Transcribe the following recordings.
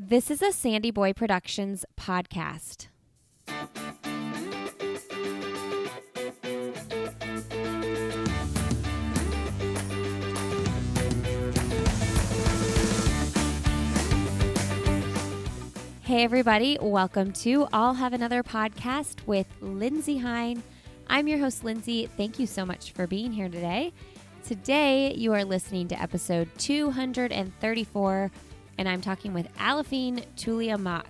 This is a Sandy Boy Productions podcast. Hey, everybody, welcome to I'll Have Another podcast with Lindsay Hein. I'm your host, Lindsay. Thank you so much for being here today. Today, you are listening to episode 234, and I'm talking with Aliphine Tuliamuk.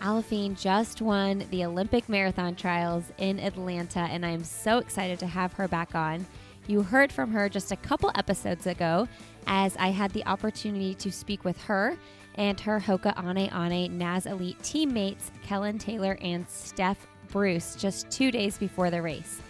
Aliphine just won the Olympic marathon trials in Atlanta, and I'm so excited to have her back on. You heard from her just a couple episodes ago as I had the opportunity to speak with her and her Hoka One One Naz Elite teammates, Kellyn Taylor and Steph Bruce, just two days before the race.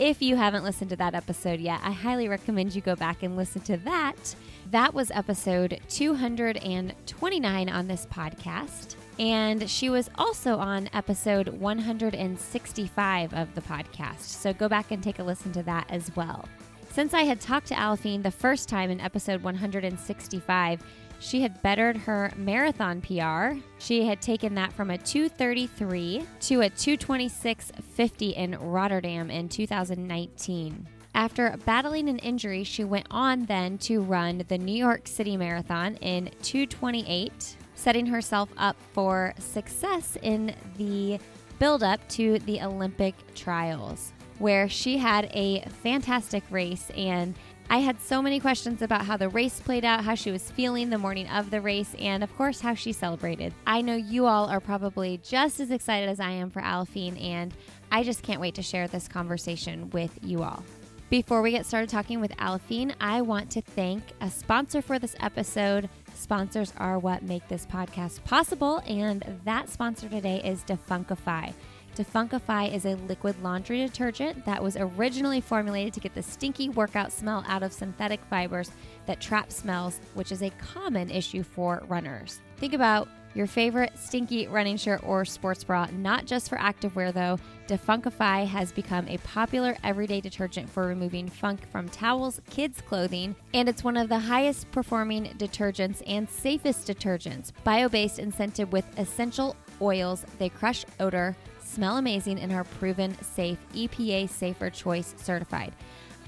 If you haven't listened to that episode yet, I highly recommend you go back and listen to that. That was episode 229 on this podcast. And she was also on episode 165 of the podcast. So go back and take a listen to that as well. Since I had talked to Aliphine the first time in episode 165, she had bettered her marathon PR. She had taken that from a 233 to a 226.50 in Rotterdam in 2019. After battling an injury, she went on then to run the New York City Marathon in 228, setting herself up for success in the build up to the Olympic trials, where she had a fantastic race and I had so many questions about how the race played out, how she was feeling the morning of the race, and of course, how she celebrated. I know you all are probably just as excited as I am for Aliphine, and I just can't wait to share this conversation with you all. Before we get started talking with Aliphine, I want to thank a sponsor for this episode. Sponsors are what make this podcast possible, and that sponsor today is Defunkify. Defunkify is a liquid laundry detergent that was originally formulated to get the stinky workout smell out of synthetic fibers that trap smells, which is a common issue for runners. Think about your favorite stinky running shirt or sports bra, not just for activewear though. Defunkify has become a popular everyday detergent for removing funk from towels, kids' clothing, and it's one of the highest performing detergents and safest detergents. Bio based and scented with essential oils, they crush odor, smell amazing, and are proven safe, EPA Safer Choice certified.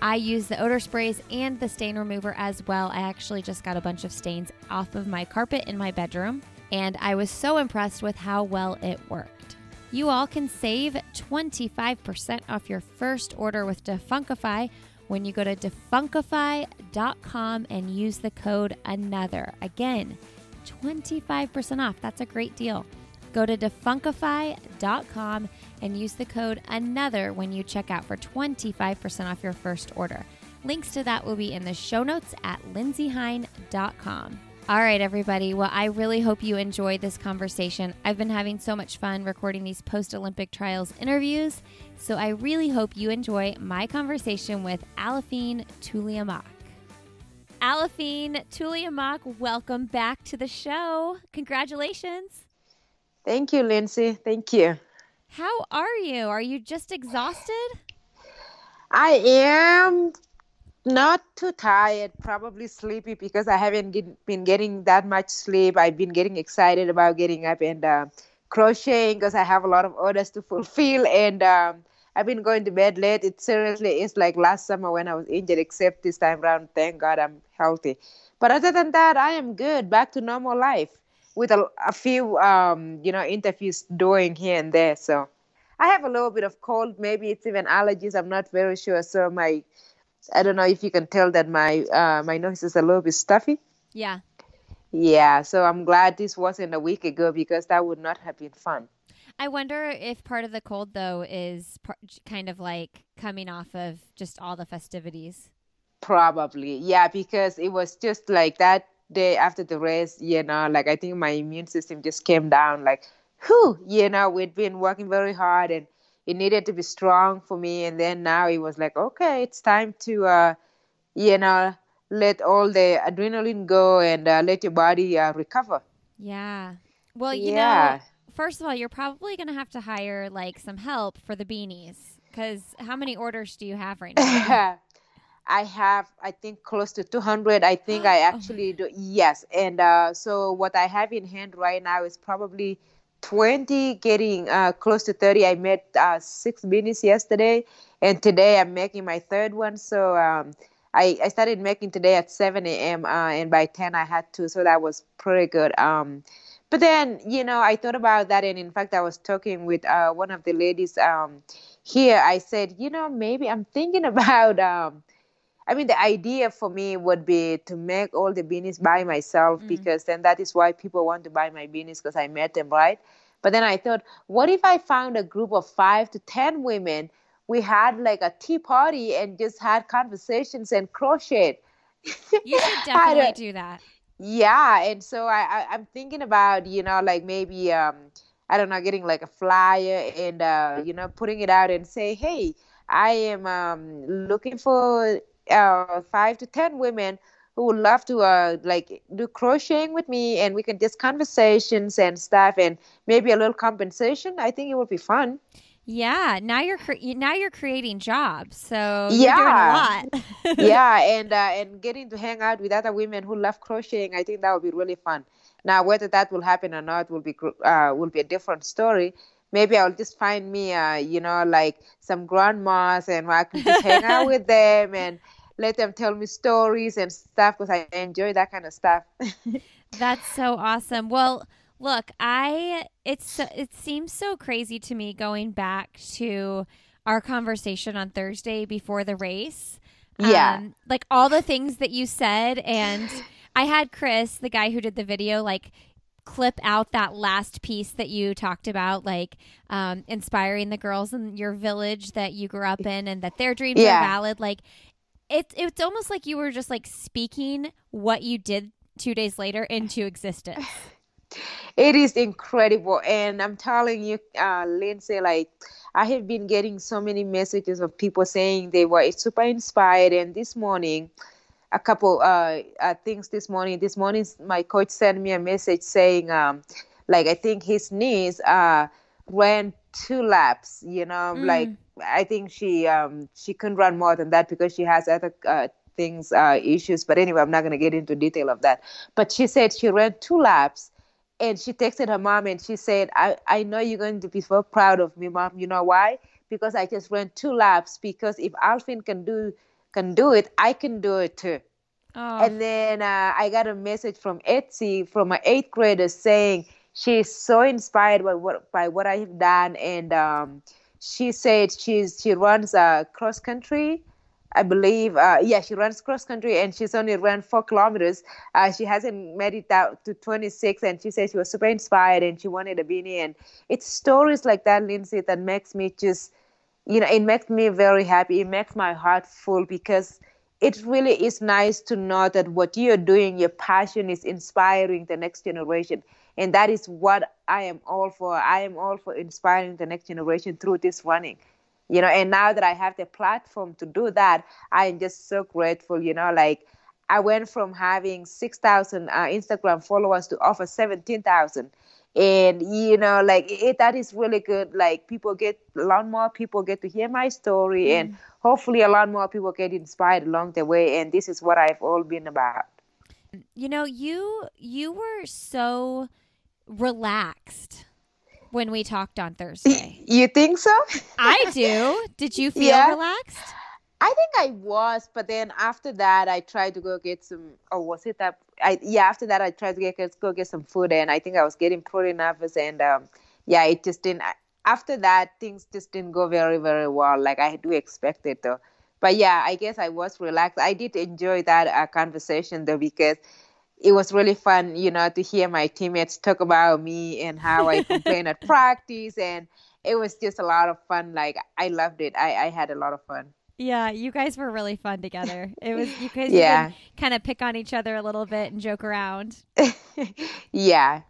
I use the odor sprays and the stain remover as well. I actually just got a bunch of stains off of my carpet in my bedroom, and I was so impressed with how well it worked. You all can save 25% off your first order with Defunkify when you go to defunkify.com and use the code ANOTHER. Again, 25% off. That's a great deal. Go to defunkify.com and use the code ANOTHER when you check out for 25% off your first order. Links to that will be in the show notes at lindsayhein.com. All right, everybody. Well, I really hope you enjoyed this conversation. I've been having so much fun recording these post Olympic trials interviews, so I really hope you enjoy my conversation with Aliphine Tuliamuk. Aliphine Tuliamuk, welcome back to the show. Congratulations. Thank you, Lindsay. Thank you. How are you? Are you just exhausted? I am not too tired, probably sleepy because I haven't get, been getting that much sleep. I've been getting excited about getting up and uh, crocheting because I have a lot of orders to fulfill. And um, I've been going to bed late. It seriously is like last summer when I was injured, except this time around, thank God I'm healthy. But other than that, I am good, back to normal life with a, a few um, you know interviews doing here and there. So i have a little bit of cold. Maybe it's even allergies. I'm not very sure. So my i don't know if you can tell that my uh, my nose is a little bit stuffy. Yeah. yeah. So i'm glad this wasn't a week ago because that would not have been fun. I wonder if part of the cold, though, is par- kind of like coming off of just all the festivities. probably. Yeah because it was just like that day after the race you know like i think my immune system just came down like whew you know we'd been working very hard and it needed to be strong for me and then now it was like okay it's time to uh you know let all the adrenaline go and uh, let your body uh, recover Yeah. Well, you Yeah. know, first of all, you're probably going to have to hire like some help for the beanies because how many orders do you have right now? I have, I think, close to 200. I think I Oh actually do. Yes. And uh, so what I have in hand right now is probably 20, getting uh, close to 30. I made uh, six beanies yesterday, and today I'm making my third one. So um, I, I started making today at 7 a.m. Uh, and by 10 I had to. So that was pretty good. Um, but then, you know, I thought about that. And in fact, I was talking with uh, one of the ladies um, here. I said, you know, maybe I'm thinking about. I mean, the idea for me would be to make all the beanies by myself Mm. because then that is why people want to buy my beanies because I met them right. But then I thought, what if I found a group of five to ten women? We had like a tea party and just had conversations and crocheted. You should definitely do that. yeah, and so I, I I'm thinking about you know like maybe um I don't know getting like a flyer and uh you know putting it out and say hey I am um looking for uh five to ten women who would love to uh like do crocheting with me and we can just conversations and stuff and maybe a little compensation. I think it would be fun. Yeah, now you're cre- now you're creating jobs, so Yeah. you're doing a lot. yeah, and uh, and getting to hang out with other women who love crocheting, I think that would be really fun. Now, whether that will happen or not will be uh, will be a different story. Maybe I'll just find me, uh, you know, like some grandmas, and I can just hang out with them and let them tell me stories and stuff because I enjoy that kind of stuff. That's so awesome. Well, look, I it's it seems so crazy to me going back to our conversation on Thursday before the race. Yeah. Um, like all the things that you said and I had Chris, the guy who did the video, like clip out that last piece that you talked about like um, inspiring the girls in your village that you grew up in and that their dreams Yeah. are valid like it's it's almost like you were just like speaking what you did two days later into existence It is incredible, and I'm telling you, uh, Lindsay, like I have been getting so many messages of people saying they were super inspired. And this morning, a couple uh, uh things this morning. This morning, my coach sent me a message saying, um, like I think his niece uh ran two laps. You know, like I think she um she couldn't run more than that because she has other uh, things uh issues. But anyway, I'm not gonna get into detail of that. But she said she ran two laps and she texted her mom and she said, I, I know you're going to be so proud of me, mom. You know why? Because I just ran two laps. Because if Aliphine can do can do it, I can do it too. oh And then uh, I got a message from Etsy from an eighth grader saying she's so inspired by what by what I have done, and um, she said she's she runs uh, cross country. I believe, uh, yeah, she runs cross country and she's only ran four kilometers. Uh, she hasn't made it out to 26, and she said she was super inspired and she wanted a beanie. And it's stories like that, Lindsay, that makes me just, you know, it makes me very happy. It makes my heart full because it really is nice to know that what you're doing, your passion is inspiring the next generation. And that is what I am all for. I am all for inspiring the next generation through this running. You know, and now that I have the platform to do that, I am just so grateful. You know, like I went from having 6,000 uh, Instagram followers to over 17,000. And, you know, like it, that is really good. Like people get, a lot more people get to hear my story mm. and hopefully a lot more people get inspired along the way. And this is what I've all been about. you know you you were so relaxed when we talked on thursday You think so? i do did you feel Yeah. relaxed I think I was, but then after that, I tried to go get some. Or was it that? I yeah. After that, I tried to get go get some food, and I think I was getting pretty nervous, and um, yeah, it just didn't. After that, things just didn't go very very well. Like I do expect it though. But yeah, I guess I was relaxed. I did enjoy that uh, conversation though because it was really fun, you know, to hear my teammates talk about me and how I complain at practice, and it was just a lot of fun. Like I loved it. I I had a lot of fun. Yeah you guys were really fun together it was you guys Yeah. kind of pick on each other a little bit and joke around yeah.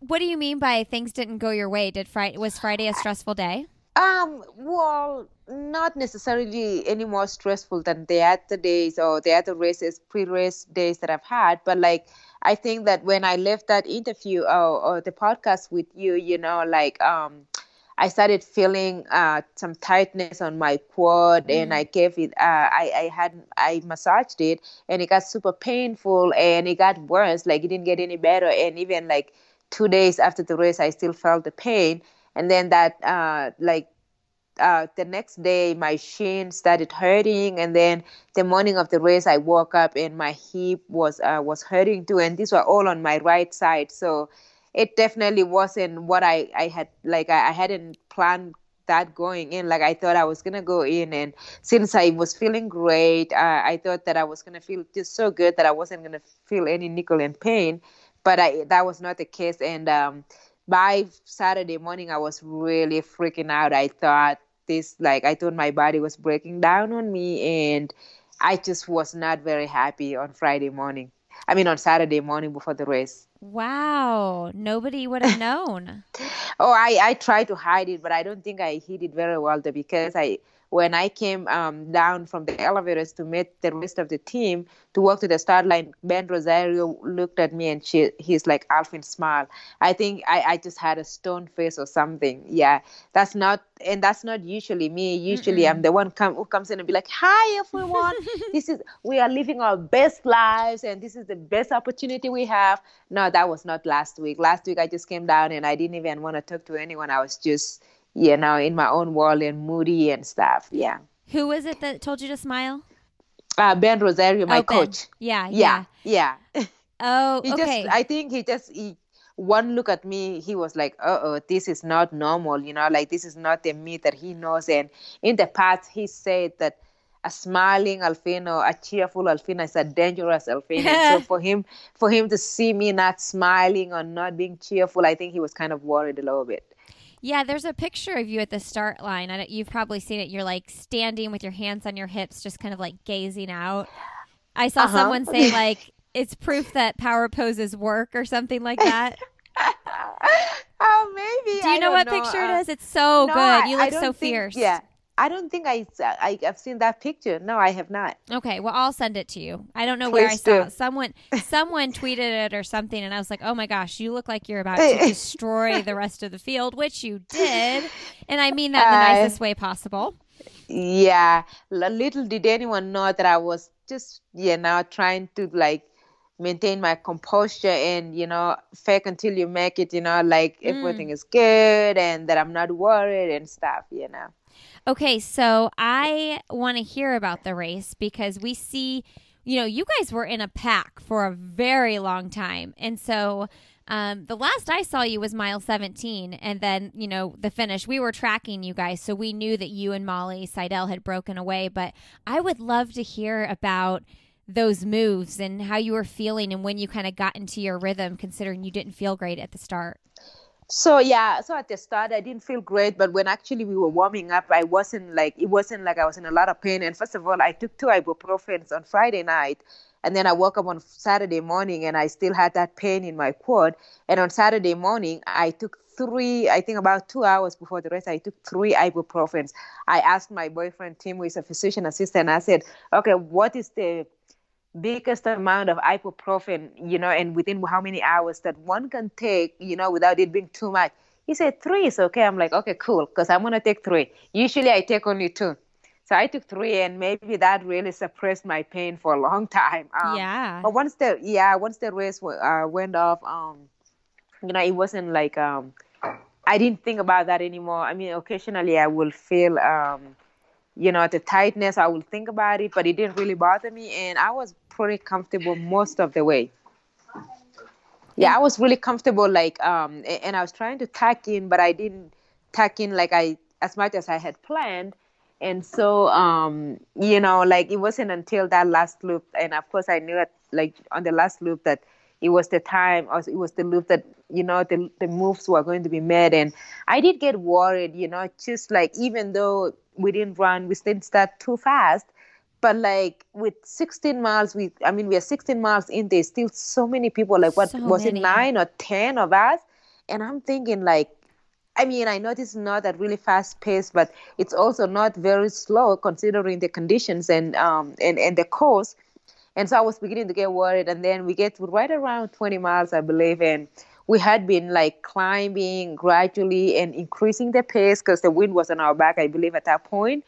what do you mean by things didn't go your way did friday was friday a stressful day Um, well, not necessarily any more stressful than the other days or the other races, pre-race days that I've had. But like, I think that when I left that interview or, or the podcast with you, you know, like, um, I started feeling uh, some tightness on my quad, mm. and I gave it. Uh, I I had I massaged it, and it got super painful, and it got worse. Like it didn't get any better, and even like two days after the race, I still felt the pain. And then that uh, like uh, the next day my shin started hurting and then the morning of the race i woke up and my hip was uh, was hurting too and these were all on my right side so it definitely wasn't what i i had like i, I hadn't planned that going in like i thought i was gonna go in and since i was feeling great uh, i thought that i was gonna feel just so good that i wasn't gonna feel any nickel and pain but I, that was not the case and um, by Saturday morning, I was really freaking out. I thought this, like, I thought my body was breaking down on me, and I just was not very happy on Friday morning. I mean, on Saturday morning before the race. Wow, nobody would have known. oh, I I tried to hide it, but I don't think I hid it very well though because I when I came um, down from the elevators to meet the rest of the team to walk to the start line, Ben Rosario looked at me and she, he's like, Aliphine smile. I think I, I just had a stone face or something. Yeah, that's not, and that's not usually me. Usually Mm-mm. I'm the one come, who comes in and be like, hi, everyone. this is, we are living our best lives and this is the best opportunity we have. No, that was not last week. Last week I just came down and I didn't even want to talk to anyone. I was just, you know, in my own world and moody and stuff. Yeah. Who was it that told you to smile? Uh, ben Rosario, my oh, coach. Yeah, yeah, yeah. yeah. Oh, he okay. Just, I think he just he, one look at me, he was like, "Uh oh, this is not normal," you know, like this is not the me that he knows. And in the past, he said that a smiling Aliphine, a cheerful Aliphine is a dangerous Aliphine. so for him, for him to see me not smiling or not being cheerful, I think he was kind of worried a little bit. Yeah, there's a picture of you at the start line. I you've probably seen it. You're like standing with your hands on your hips, just kind of like gazing out. I saw uh-huh. someone say like it's proof that power poses work or something like that. oh, maybe. Do you I know what know. picture uh, it is? It's so no, good. You look so think, fierce. Yeah. I don't think I, I have seen that picture. No, I have not. Okay, well I'll send it to you. I don't know Please where I do. saw it. Someone someone tweeted it or something, and I was like, oh my gosh, you look like you're about to destroy the rest of the field, which you did, and I mean that in the uh, nicest way possible. Yeah, little did anyone know that I was just you know trying to like maintain my composure and you know fake until you make it you know like mm. everything is good and that i'm not worried and stuff you know Okay, so I want to hear about the race because we see, you know, you guys were in a pack for a very long time. And so um, the last I saw you was mile 17. And then, you know, the finish, we were tracking you guys. So we knew that you and Molly Seidel had broken away. But I would love to hear about those moves and how you were feeling and when you kind of got into your rhythm, considering you didn't feel great at the start. So yeah, so at the start I didn't feel great, but when actually we were warming up, I wasn't like it wasn't like I was in a lot of pain. And first of all, I took two ibuprofens on Friday night, and then I woke up on Saturday morning and I still had that pain in my quad. And on Saturday morning, I took three, I think about two hours before the race, I took three ibuprofens. I asked my boyfriend Tim, who is a physician assistant, I said, okay, what is the biggest amount of ibuprofen, you know, and within how many hours that one can take, you know, without it being too much. He said three is okay. I'm like, okay, cool, because I'm gonna take three. Usually I take only two. So I took three, and maybe that really suppressed my pain for a long time. Um, yeah. But once the yeah, once the race uh, went off, um, you know, it wasn't like um, I didn't think about that anymore. I mean, occasionally I will feel um, you know, the tightness. I will think about it, but it didn't really bother me, and I was pretty comfortable most of the way. Yeah, I was really comfortable, like, um, and I was trying to tack in, but I didn't tack in like I as much as I had planned. And so, um, you know, like it wasn't until that last loop, and of course I knew that, like on the last loop, that it was the time, or it was the loop that you know the the moves were going to be made, and I did get worried, you know, just like even though we didn't run, we didn't start too fast, but like with 16 miles we i mean we are 16 miles in there's still so many people like what so was many. it nine or ten of us? And i'm thinking like i mean i know this is not a really fast pace but it's also not very slow considering the conditions and um and, and the course. And so i was beginning to get worried and then we get to right around 20 miles i believe and we had been like climbing gradually and increasing the pace because the wind was on our back, I believe, at that point.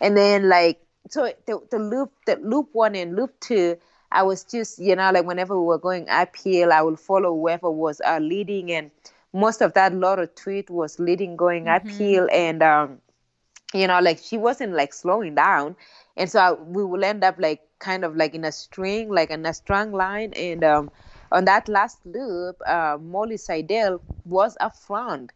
And then like so the, the loop the loop one and loop two, I was just you know like whenever we were going uphill, I would follow whoever was uh, leading, and most of that Laura Thweatt was leading going mm-hmm. uphill, and um, you know like she wasn't like slowing down, and so I, we will end up like kind of like in a string, like in a strong line, and um, on that last loop, uh, Molly Seidel was up front.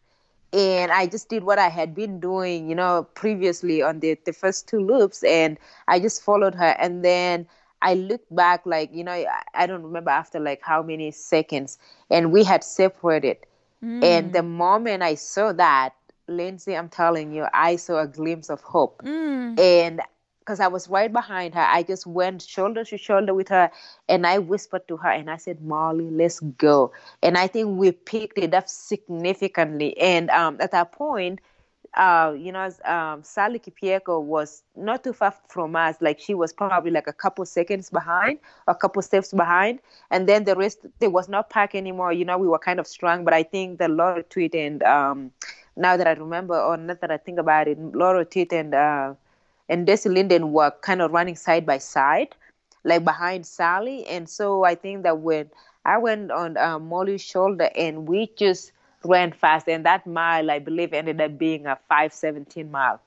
And I just did what I had been doing, you know, previously on the, the first two loops, and I just followed her. And then I looked back, like, you know, I, I don't remember after like how many seconds, and we had separated. Mm. And the moment I saw that, Lindsay, I'm telling you, I saw a glimpse of hope. Mm. And because I was right behind her. I just went shoulder to shoulder with her and I whispered to her and I said, Molly, let's go. And I think we picked it up significantly. And um, at that point, uh, you know, um, Sally Kipyego was not too far from us. Like she was probably like a couple seconds behind, a couple steps behind. And then the rest, there was not pack anymore. You know, we were kind of strong. But I think the Laura Thweatt and um, now that I remember, or not that I think about it, Laura Thweatt and uh, and Desi Linden were kind of running side by side, like behind Sally. And so I think that when I went on uh, Molly's shoulder and we just ran fast, and that mile I believe ended up being a 5:17 mile,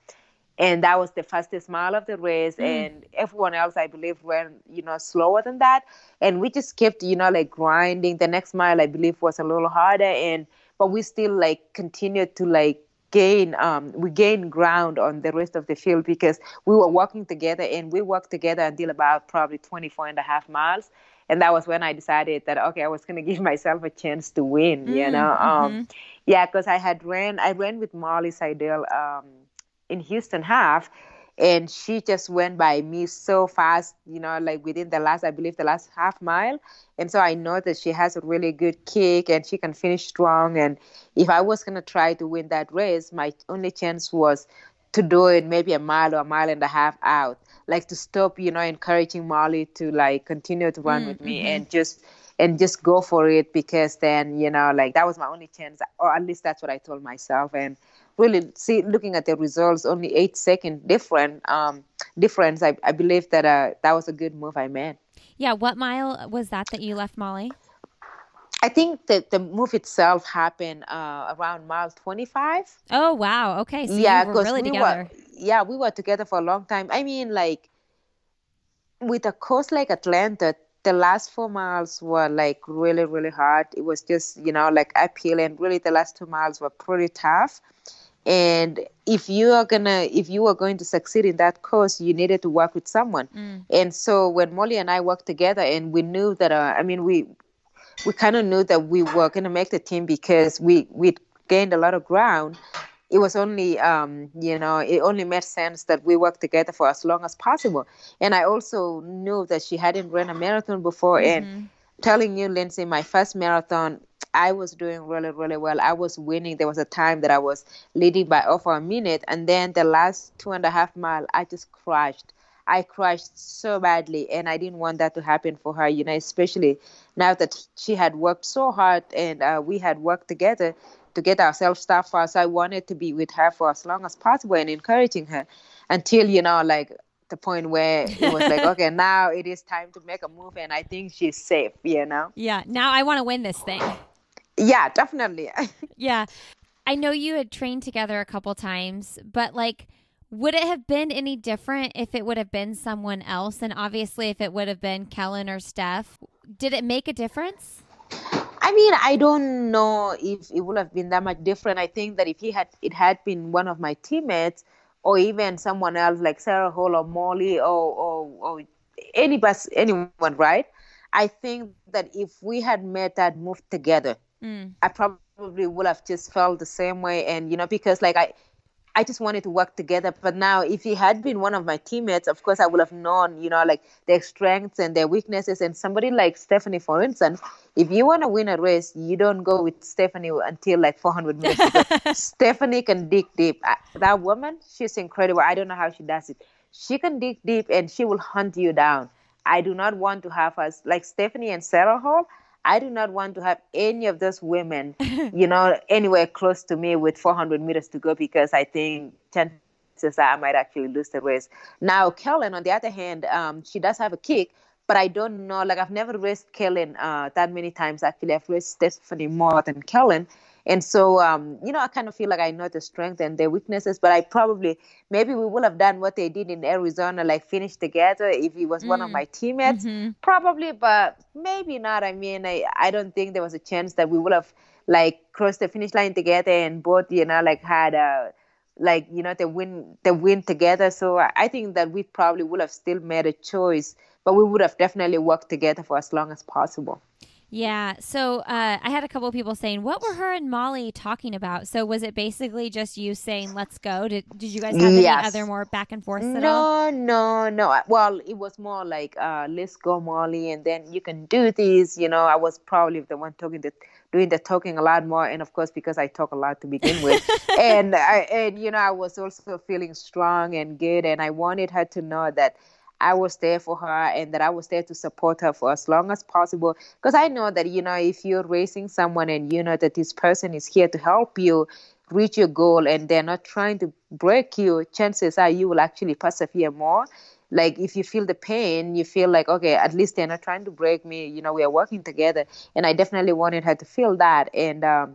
and that was the fastest mile of the race. Mm. And everyone else I believe ran you know slower than that, and we just kept you know like grinding. The next mile I believe was a little harder, and but we still like continued to like gain um, we gained ground on the rest of the field because we were walking together and we walked together until about probably 24 and a half miles and that was when i decided that okay i was going to give myself a chance to win you mm, know um, mm-hmm. yeah because i had ran i ran with molly seidel um, in houston half and she just went by me so fast you know like within the last i believe the last half mile. And so i know that she has a really good kick and she can finish strong. And if i was going to try to win that race my only chance was to do it maybe a mile or a mile and a half out like to stop you know encouraging molly to like continue to run mm, with me mm-hmm. and just and just go for it because then you know like that was my only chance. Or at least that's what i told myself. And really see looking at the results, only eight second different um, difference. I, I believe that uh, that was a good move I made. Yeah, what mile was that that you left Molly? I think that the move itself happened uh, around mile 25. Oh, wow. Okay. So yeah, because really we together. Were, yeah, we were together for a long time. I mean, like, with a coast like Atlanta, the last four miles were like really, really hard. It was just, you know, like uphill, and really the last two miles were pretty tough and if you are gonna if you are going to succeed in that course you needed to work with someone mm. and so when molly and i worked together and we knew that uh, i mean we we kind of knew that we were going to make the team because we we gained a lot of ground it was only um, you know it only made sense that we work together for as long as possible and i also knew that she hadn't run a marathon before mm-hmm. and telling you lindsay my first marathon I was doing really, really well. I was winning. There was a time that I was leading by over a minute, and then the last two and a half mile, I just crashed. I crashed so badly, and I didn't want that to happen for her. You know, especially now that she had worked so hard and uh, we had worked together to get ourselves stuff for us. I wanted to be with her for as long as possible and encouraging her until you know, like the point where it was like, okay, now it is time to make a move, and I think she's safe. You know. Yeah. Now I want to win this thing. Yeah, definitely. yeah. I know you had trained together a couple times, but like, would it have been any different if it would have been someone else? And obviously, if it would have been Kellyn or Steph, did it make a difference? I mean, I don't know if it would have been that much different. I think that if he had, it had been one of my teammates, or even someone else like Sarah Hall or Molly or or, or anybody, anyone, right? I think that if we had made that move together, mm. I probably would have just felt the same way. And, you know, because like I, I just wanted to work together. But now, if he had been one of my teammates, of course, I would have known, you know, like their strengths and their weaknesses. And somebody like Stephanie, for instance, if you want to win a race, you don't go with Stephanie until like 400 meters. Stephanie can dig deep. That woman, she's incredible. I don't know how she does it. She can dig deep and she will hunt you down. I do not want to have us like Stephanie and Sarah Hall. I do not want to have any of those women, you know, anywhere close to me with 400 meters to go because I think chances are I might actually lose the race. Now, Kellyn, on the other hand, um, she does have a kick, but I don't know. Like I've never raced Kellyn uh, that many times. Actually, I've raced Stephanie more than Kellyn. And so, um, you know, I kind of feel like I know the strength and the weaknesses, but I probably, maybe we would have done what they did in Arizona, like finish together if he was mm. one of mm. my teammates, mm-hmm. probably, but maybe not. I mean, I, I don't think there was a chance that we would have like crossed the finish line together and both, you know, like had a, like, you know, the win, the win together. So I think that we probably would have still made a choice, but we would have definitely worked together for as long as possible. Yeah. So uh, I had a couple of people saying, "What were her and Molly talking about?" So was it basically just you saying, "Let's go"? Did Did you guys have yes. any other more back and forth at no, all? No, no. Well, it was more like, uh, "Let's go, Molly," and then you can do this. You know, I was probably the one talking the doing the talking a lot more, and of course because I talk a lot to begin with, and I, and you know I was also feeling strong and good, and I wanted her to know that I was there for her and that I was there to support her for as long as possible. Because I know that, you know, if you're raising someone and you know that this person is here to help you reach your goal and they're not trying to break you, chances are you will actually persevere more. Like if you feel the pain, you feel like, okay, at least they're not trying to break me. You know, we are working together. And I definitely wanted her to feel that. And, um,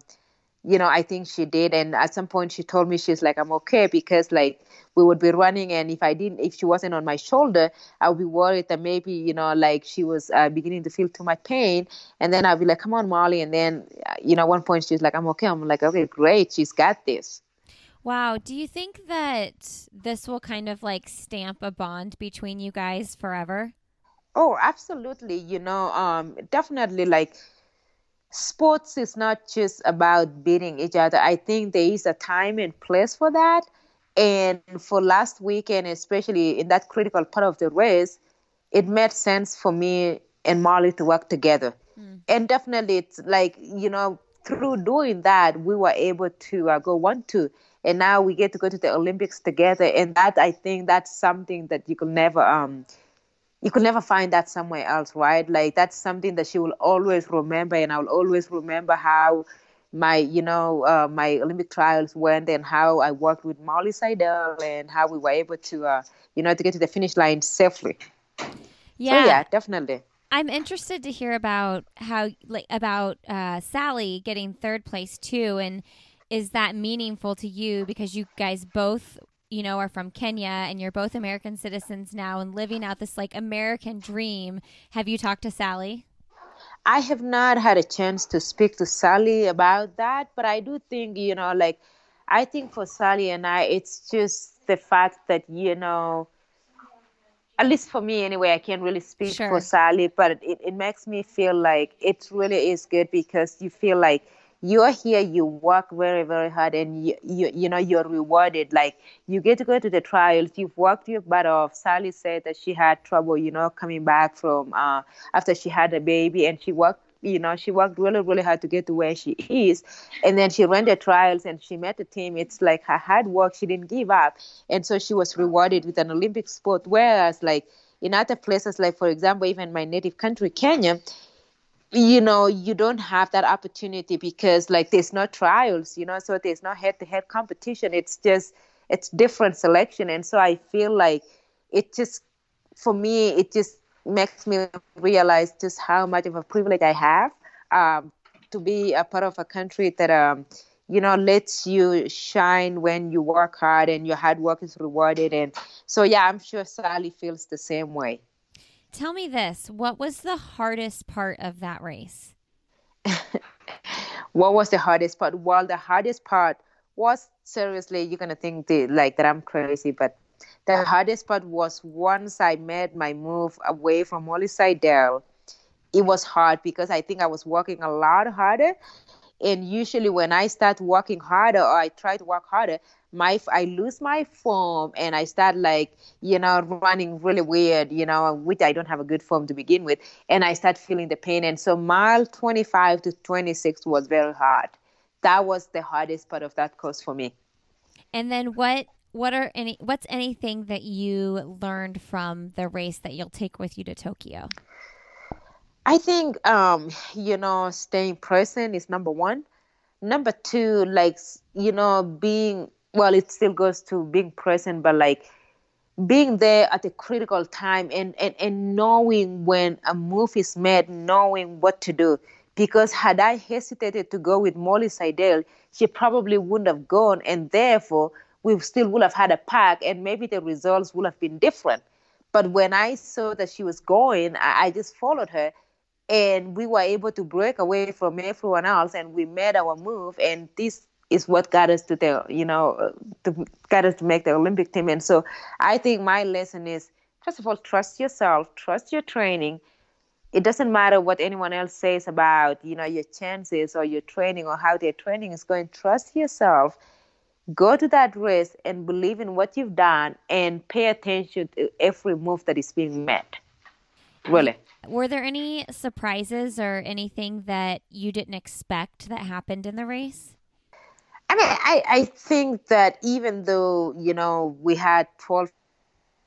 you know, I think she did. And at some point, she told me she's like, I'm okay because like we would be running, and if I didn't, if she wasn't on my shoulder, I would be worried that maybe you know, like she was uh, beginning to feel too much pain. And then I'd be like, Come on, Molly. And then, you know, at one point she's like, I'm okay. I'm like, Okay, great. She's got this. Wow. Do you think that this will kind of like stamp a bond between you guys forever? Oh, absolutely. You know, um, definitely like sports is not just about beating each other. I think there is a time and place for that. And for last weekend, especially in that critical part of the race, it made sense for me and Molly to work together. Mm. And definitely, it's like, you know, through doing that, we were able to uh, go one, two. And now we get to go to the Olympics together. And that, I think, that's something that you could never um, you could never find that somewhere else, right? Like that's something that she will always remember, and I will always remember how my, you know, uh, my Olympic trials went and how I worked with Molly Seidel and how we were able to, uh, you know, to get to the finish line safely. Yeah, so, yeah, definitely. I'm interested to hear about how, like, about uh, Sally getting third place too, and is that meaningful to you because you guys both you know, are from Kenya and you're both American citizens now and living out this like American dream. Have you talked to Sally? I have not had a chance to speak to Sally about that, but I do think, you know, like, I think for Sally and I, it's just the fact that, you know, at least for me anyway, I can't really speak sure. for Sally, but it, it makes me feel like it really is good because you feel like you're here you work very very hard and you, you you know you're rewarded. Like you get to go to the trials. You've worked your butt off. Sally said that she had trouble you know coming back from uh, after she had a baby and she worked you know she worked really really hard to get to where she is. And then she ran the trials and she met the team. It's like her hard work. She didn't give up. And so she was rewarded with an olympic sport. Whereas like in other places like for example even my native country kenya you know you don't have that opportunity because like there's no trials you know so there's no head-to-head competition. It's just it's different selection. And so i feel like it just for me it just makes me realize just how much of a privilege i have um, to be a part of a country that um, you know lets you shine when you work hard and your hard work is rewarded. And so yeah i'm sure sally feels the same way Tell me this what was the hardest part of that race? what was the hardest part? Well, the hardest part was seriously, you're going to think the, like that I'm crazy, but the hardest part was once I made my move away from Molly Seidel, it was hard because I think I was working a lot harder. And usually, when I start working harder or I try to work harder, my I lose my form and I start like you know running really weird, you know, which I don't have a good form to begin with, and I start feeling the pain. And so mile 25 to 26 was very hard. That was the hardest part of that course for me. And then what what are any what's anything that you learned from the race that you'll take with you to Tokyo? I think um, you know, staying present is number one. Number two, like you know, being well, it still goes to being present, but like being there at a critical time and, and, and knowing when a move is made, knowing what to do. Because had I hesitated to go with Molly Seidel, she probably wouldn't have gone, and therefore we still would have had a pack, and maybe the results would have been different. But when I saw that she was going, I, I just followed her, and we were able to break away from everyone else, and we made our move, and this is what got us to the you know uh, to got us to make the Olympic team. And so I think my lesson is first of all trust yourself, trust your training. It doesn't matter what anyone else says about you know your chances or your training or how their training is going. Trust yourself. Go to that race and believe in what you've done and pay attention to every move that is being made. Really. Were there any surprises or anything that you didn't expect that happened in the race? I mean, I, I think that even though, you know, we had 12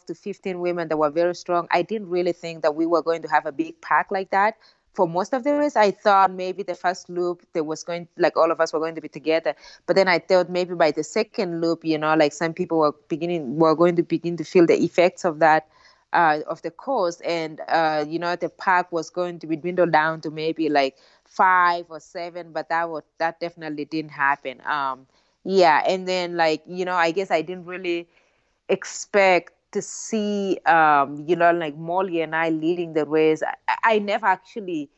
to 15 women that were very strong, I didn't really think that we were going to have a big pack like that. For most of the race, I thought maybe the first loop there was going like all of us were going to be together. But then I thought maybe by the second loop, you know, like some people were beginning were going to begin to feel the effects of that uh, of the course, and uh, you know the pack was going to be dwindled down to maybe like five or seven, but that was that definitely didn't happen. Um, yeah, and then like you know, I guess I didn't really expect to see um, you know like Molly and I leading the race. I, I never actually,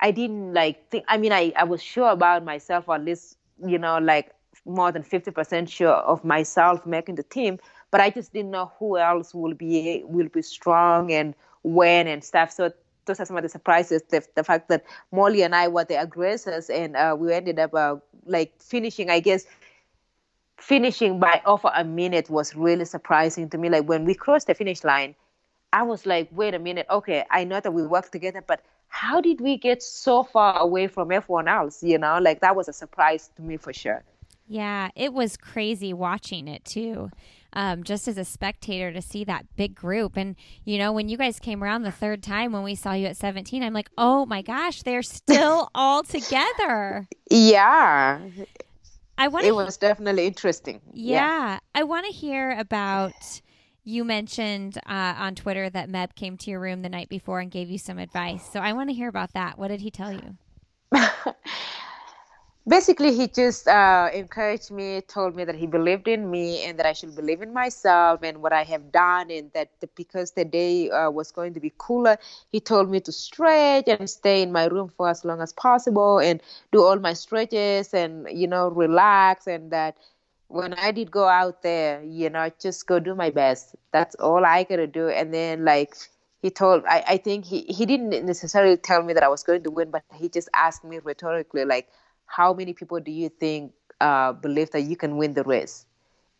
I didn't like think. I mean, I I was sure about myself, or at least you know like more than fifty percent sure of myself making the team. But I just didn't know who else will be will be strong and when and stuff. So those are some of the surprises. The, the fact that Molly and I were the aggressors, and uh, we ended up uh, like finishing. I guess finishing by over a minute was really surprising to me. Like when we crossed the finish line, I was like, wait a minute. Okay, I know that we worked together, but how did we get so far away from everyone else? You know, like that was a surprise to me for sure. Yeah, it was crazy watching it too um, just as a spectator to see that big group. And, you know, when you guys came around the third time when we saw you at 17, I'm like, oh my gosh, they're still all together. Yeah. I want It was definitely interesting. Yeah. yeah. I want to hear about. You mentioned uh, on Twitter that Meb came to your room the night before and gave you some advice. So I want to hear about that. What did he tell you? basically he just uh, encouraged me told me that he believed in me and that i should believe in myself and what i have done and that the, because the day uh, was going to be cooler he told me to stretch and stay in my room for as long as possible and do all my stretches and you know relax and that when i did go out there you know just go do my best. That's all i gotta do. And then like he told I, I think he, he didn't necessarily tell me that i was going to win but he just asked me rhetorically like how many people do you think uh, believe that you can win the race?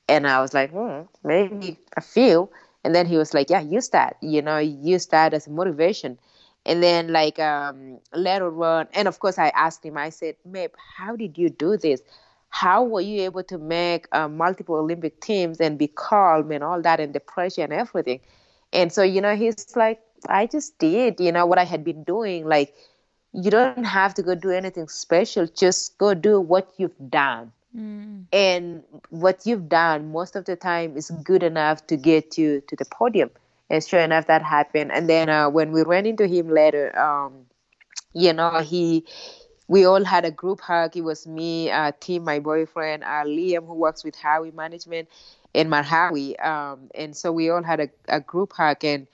And I was like, hmm, maybe a few. And then he was like, yeah, use that, you know, use that as motivation. And then like um, later on, and of course I asked him, I said, Meb, how did you do this? How were you able to make uh, multiple Olympic teams and be calm and all that and the pressure and everything? And so, you know, he's like, I just did, you know, what I had been doing. Like, you don't have to go do anything special just go do what you've done. Mm. and what you've done most of the time is good enough to get you to the podium. And sure enough that happened. And then uh, when we ran into him later um, you know he we all had a group hug. It was me uh, tim my boyfriend uh, liam who works with Hawi management and Merhawi um, and so we all had a, a group hug. And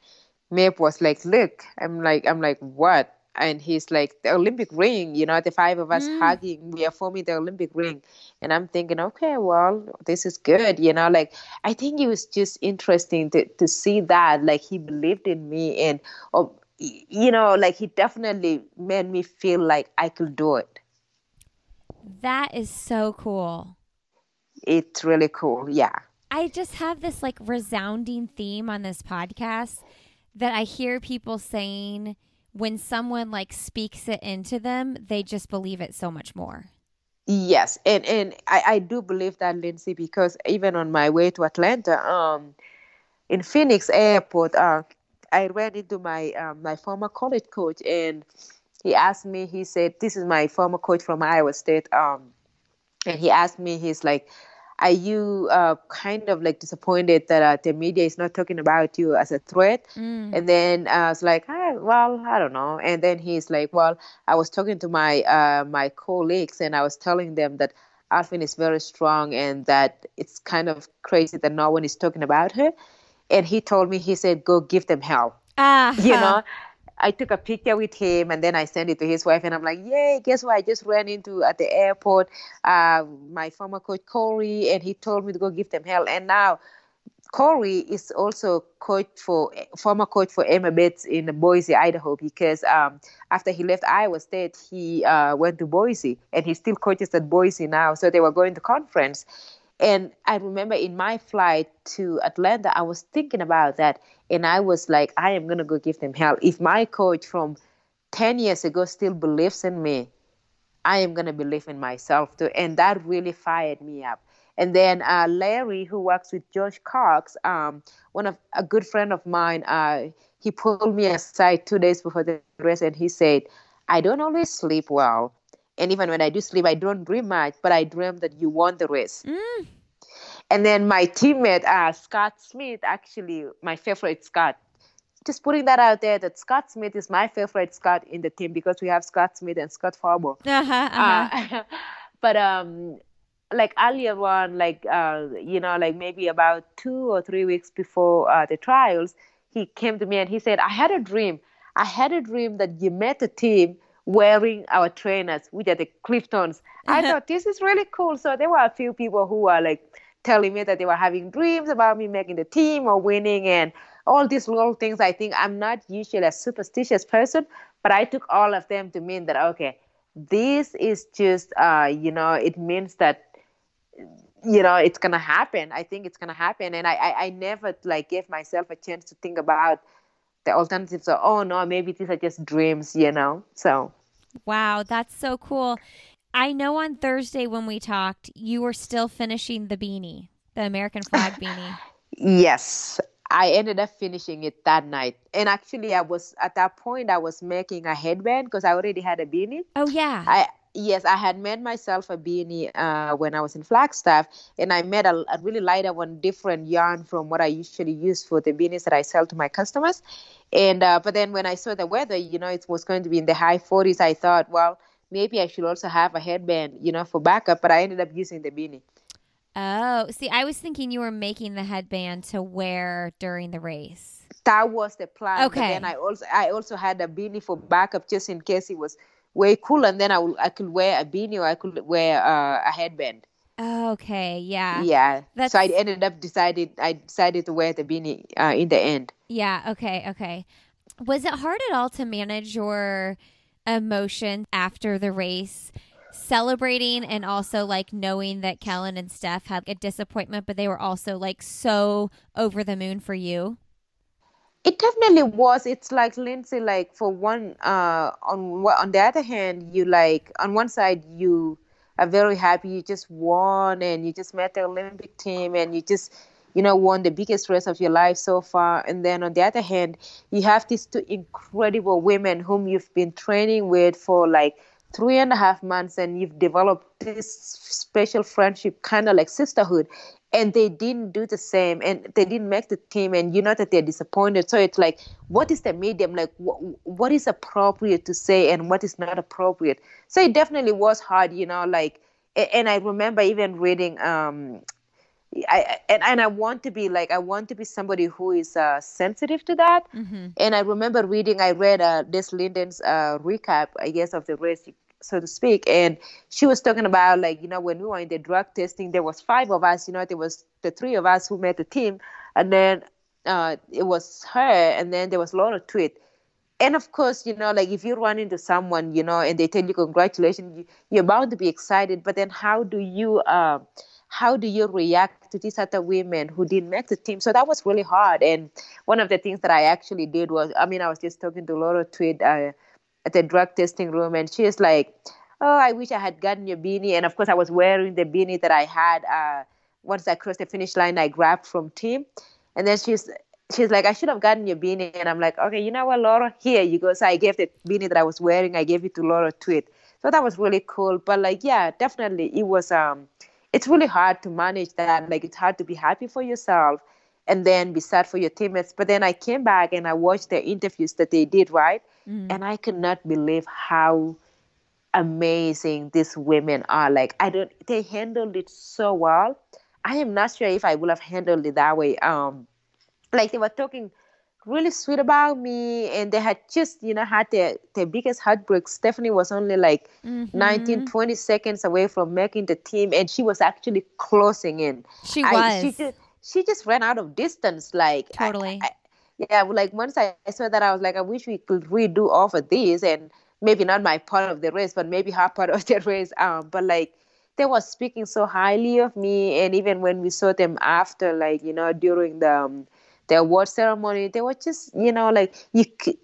Meb was like look i'm like i'm like what and he's like the Olympic ring, you know, the five of us mm. hugging, we are forming the Olympic ring. And I'm thinking, okay, well, this is good, you know, like I think it was just interesting to, to see that, like he believed in me and, oh, you know, like he definitely made me feel like I could do it. That is so cool. It's really cool, yeah. I just have this like resounding theme on this podcast that I hear people saying when someone like speaks it into them, they just believe it so much more. Yes, and and I, I do believe that, Lindsay, because even on my way to Atlanta, um, in Phoenix Airport, uh, I ran into my um, my former college coach, and he asked me. He said, "This is my former coach from Iowa State." Um, and he asked me, he's like, "Are you uh, kind of like disappointed that uh, the media is not talking about you as a threat?" Mm. And then I was like, ah, "Well, I don't know." And then he's like, "Well, I was talking to my uh, my colleagues, and I was telling them that." Aliphine is very strong, and that it's kind of crazy that no one is talking about her and he told me he said go give them hell Ah, you know i took a picture with him and then i sent it to his wife and i'm like yay guess what? I just ran into at the airport uh, my former coach corey and he told me to go give them hell. And now corey is also coach for former coach for emma bates in boise idaho because um, after he left iowa state he uh, went to boise and he still coaches at boise now. So they were going to conference and I remember in my flight to Atlanta, I was thinking about that. And I was like, I am going to go give them hell. If my coach from 10 years ago still believes in me, I am going to believe in myself too. And that really fired me up. And then uh, Larry, who works with Josh Cox, um, one of a good friend of mine, uh, he pulled me aside two days before the race and he said, I don't always sleep well. And even when I do sleep, I don't dream much, but I dream that you won the race. Mm. And then my teammate, uh, Scott Smith, actually, my favorite Scott, just putting that out there that Scott Smith is my favorite Scott in the team because we have Scott Smith and Scott Fauble. Uh-huh, uh-huh. Uh, but um, like earlier on, like uh, you know, like maybe about two or three weeks before uh, the trials, he came to me and he said, "I had a dream. I had a dream that you met the team wearing our trainers, which are the Cliftons. I thought this is really cool. So there were a few people who were like telling me that they were having dreams about me making the team or winning and all these little things. I think I'm not usually a superstitious person, but I took all of them to mean that okay, this is just uh, you know, it means that you know it's gonna happen. I think it's gonna happen, and I I, I never like gave myself a chance to think about the alternatives. So oh no, maybe these are just dreams, you know. So Wow, that's so cool. I know on Thursday when we talked, you were still finishing the beanie, the American flag beanie. Yes, I ended up finishing it that night. And actually, I was at that point I was making a headband because I already had a beanie. Oh yeah. I yes, I had made myself a beanie uh, when I was in Flagstaff, and I made a, a really lighter one, different yarn from what I usually use for the beanies that I sell to my customers. And uh, but then when I saw the weather, you know, it was going to be in the high 40s. I thought, well, maybe I should also have a headband, you know, for backup. But I ended up using the beanie. oh, see, I was thinking you were making the headband to wear during the race. That was the plan. Okay. Then I also I also had a beanie for backup just in case it was way cool, and then I will, I could wear a beanie or I could wear uh, a headband. Okay, yeah. Yeah. That's- So I ended up decided I decided to wear the beanie uh, in the end. Yeah, okay, okay. Was it hard at all to manage your emotion after the race? Celebrating and also like knowing that Kellyn and Steph had a disappointment, but they were also like so over the moon for you. It definitely was. It's like Lindsay. Like for one, uh, on on the other hand, you like on one side you are very happy you just won and you just met the Olympic team and you just you know won the biggest race of your life so far. And then on the other hand, you have these two incredible women whom you've been training with for like three and a half months and you've developed this special friendship, kind of like sisterhood and they didn't do the same and they didn't make the team and you know that they're disappointed so it's like what is the medium like wh- what is appropriate to say and what is not appropriate so it definitely was hard you know like and i remember even reading um I, and, and I want to be like I want to be somebody who is uh, sensitive to that. Mm-hmm. And I remember reading, I read uh, Des Linden's uh, recap, I guess, of the race, so to speak. And she was talking about, like, you know, when we were in the drug testing, there was five of us, you know, there was the three of us who made the team. And then uh, it was her, and then there was Laura Thweatt. And of course, you know, like if you run into someone, you know, and they tell you congratulations, you, you're bound to be excited. But then how do you, uh, how do you react to these other women who didn't make the team? So that was really hard. And one of the things that I actually did was, I mean, I was just talking to Laura Thweatt uh, at the drug testing room, and she is like, "Oh, I wish I had gotten your beanie." And of course, I was wearing the beanie that I had. Uh, once I crossed the finish line, I grabbed from team, and then she's she's like, I should have gotten your beanie. And I'm like, okay, you know what, Laura, here you go. So I gave the beanie that I was wearing, I gave it to Laura Thweatt. So that was really cool. But like, yeah, definitely it was um it's really hard to manage that. Like it's hard to be happy for yourself and then be sad for your teammates. But then I came back and I watched the interviews that they did, right? Mm. And I could not believe how amazing these women are. Like I don't they handled it so well. I am not sure if I would have handled it that way. Um like they were talking really sweet about me and they had just you know had their, their biggest heartbreak stephanie was only like mm-hmm. 19 20 seconds away from making the team and she was actually closing in she was she, just, she just ran out of distance like totally I, I, yeah like once I, saw that i was like i wish we could redo all of this and maybe not my part of the race but maybe her part of the race um but like they were speaking so highly of me and even when we saw them after like you know during the um, the award ceremony, they were just, you know, like you could,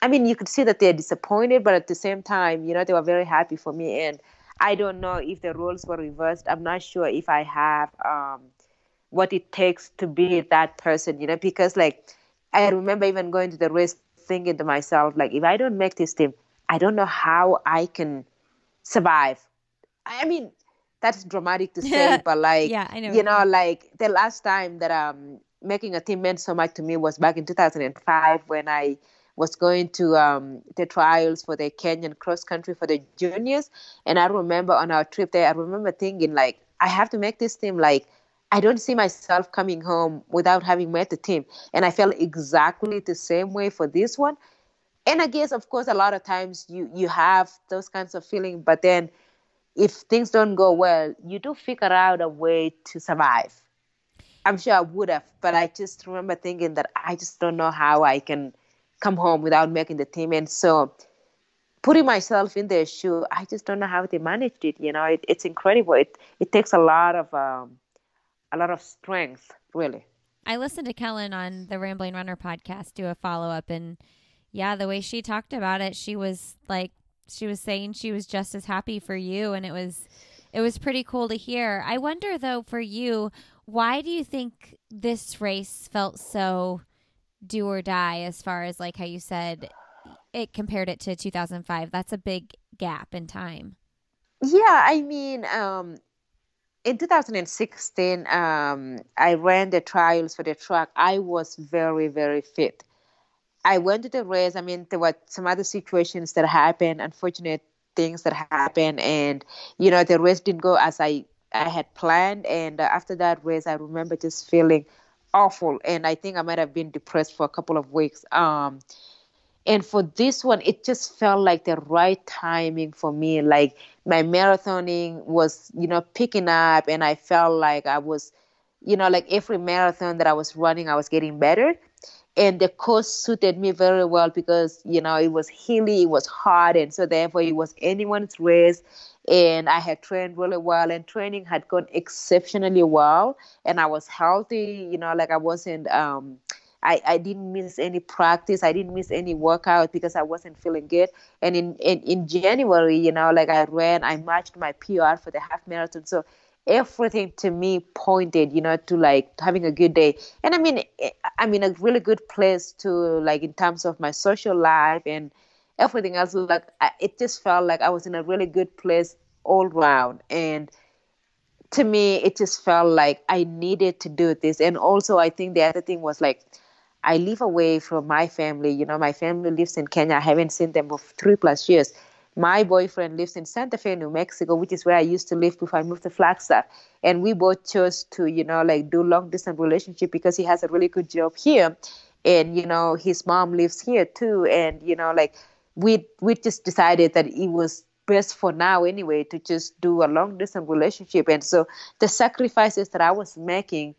I mean, you could see that they're disappointed, but at the same time, you know, they were very happy for me. And I don't know if the roles were reversed. I'm not sure if I have um, what it takes to be that person, you know, because like I remember even going to the race thinking to myself, like, if I don't make this team, I don't know how I can survive. I mean, that's dramatic to say, but like, yeah, I know. You know, like the last time that um making a team meant so much to me was back in 2005 when I was going to um, the trials for the Kenyan cross country for the juniors. And I remember on our trip there, I remember thinking like, I have to make this team. Like, I don't see myself coming home without having met the team. And I felt exactly the same way for this one. And I guess, of course, a lot of times you you have those kinds of feelings, but then if things don't go well, you do figure out a way to survive I'm sure I would have, but I just remember thinking that I just don't know how I can come home without making the team. And so putting myself in their shoe, I just don't know how they managed it. You know, it, it's incredible. It it takes a lot of um, a lot of strength, really. I listened to Kellyn on the Rambling Runner podcast do a follow up, and yeah, the way she talked about it, she was like, she was saying she was just as happy for you, and it was it was pretty cool to hear. I wonder though for you, why do you think this race felt so do or die as far as like how you said it compared it to 2005? That's a big gap in time. Yeah, I mean, um, in 2016, um, I ran the trials for the track. I was very, very fit. I went to the race. I mean, there were some other situations that happened, unfortunate things that happened, and you know, the race didn't go as I I had planned. And uh, after that race, I remember just feeling awful, and I think I might have been depressed for a couple of weeks. Um, and for this one, it just felt like the right timing for me. Like my marathoning was, you know, picking up, and I felt like I was, you know, like every marathon that I was running, I was getting better. And the course suited me very well because, you know, it was hilly, it was hard, and so therefore it was anyone's race and I had trained really well, and training had gone exceptionally well, and I was healthy. You know, like I wasn't. Um, I, I didn't miss any practice. I didn't miss any workout because I wasn't feeling good. And in, in, in January, you know, like I ran, I matched my PR for the half marathon. So everything to me pointed, you know, to like having a good day. And I mean, eh, I'm in a really good place to like in terms of my social life and everything else like it just felt like I was in a really good place all round and to me it just felt like I needed to do this and also I think the other thing was like I live away from my family you know my family lives in Kenya I haven't seen them for three plus years my boyfriend lives in Santa Fe, New Mexico, which is where I used to live before I moved to Flagstaff. And we both chose to, you know, like do long distance relationship because he has a really good job here. And, you know, his mom lives here too. And, you know, like we we just decided that it was best for now anyway to just do a long distance relationship and so the sacrifices that i was making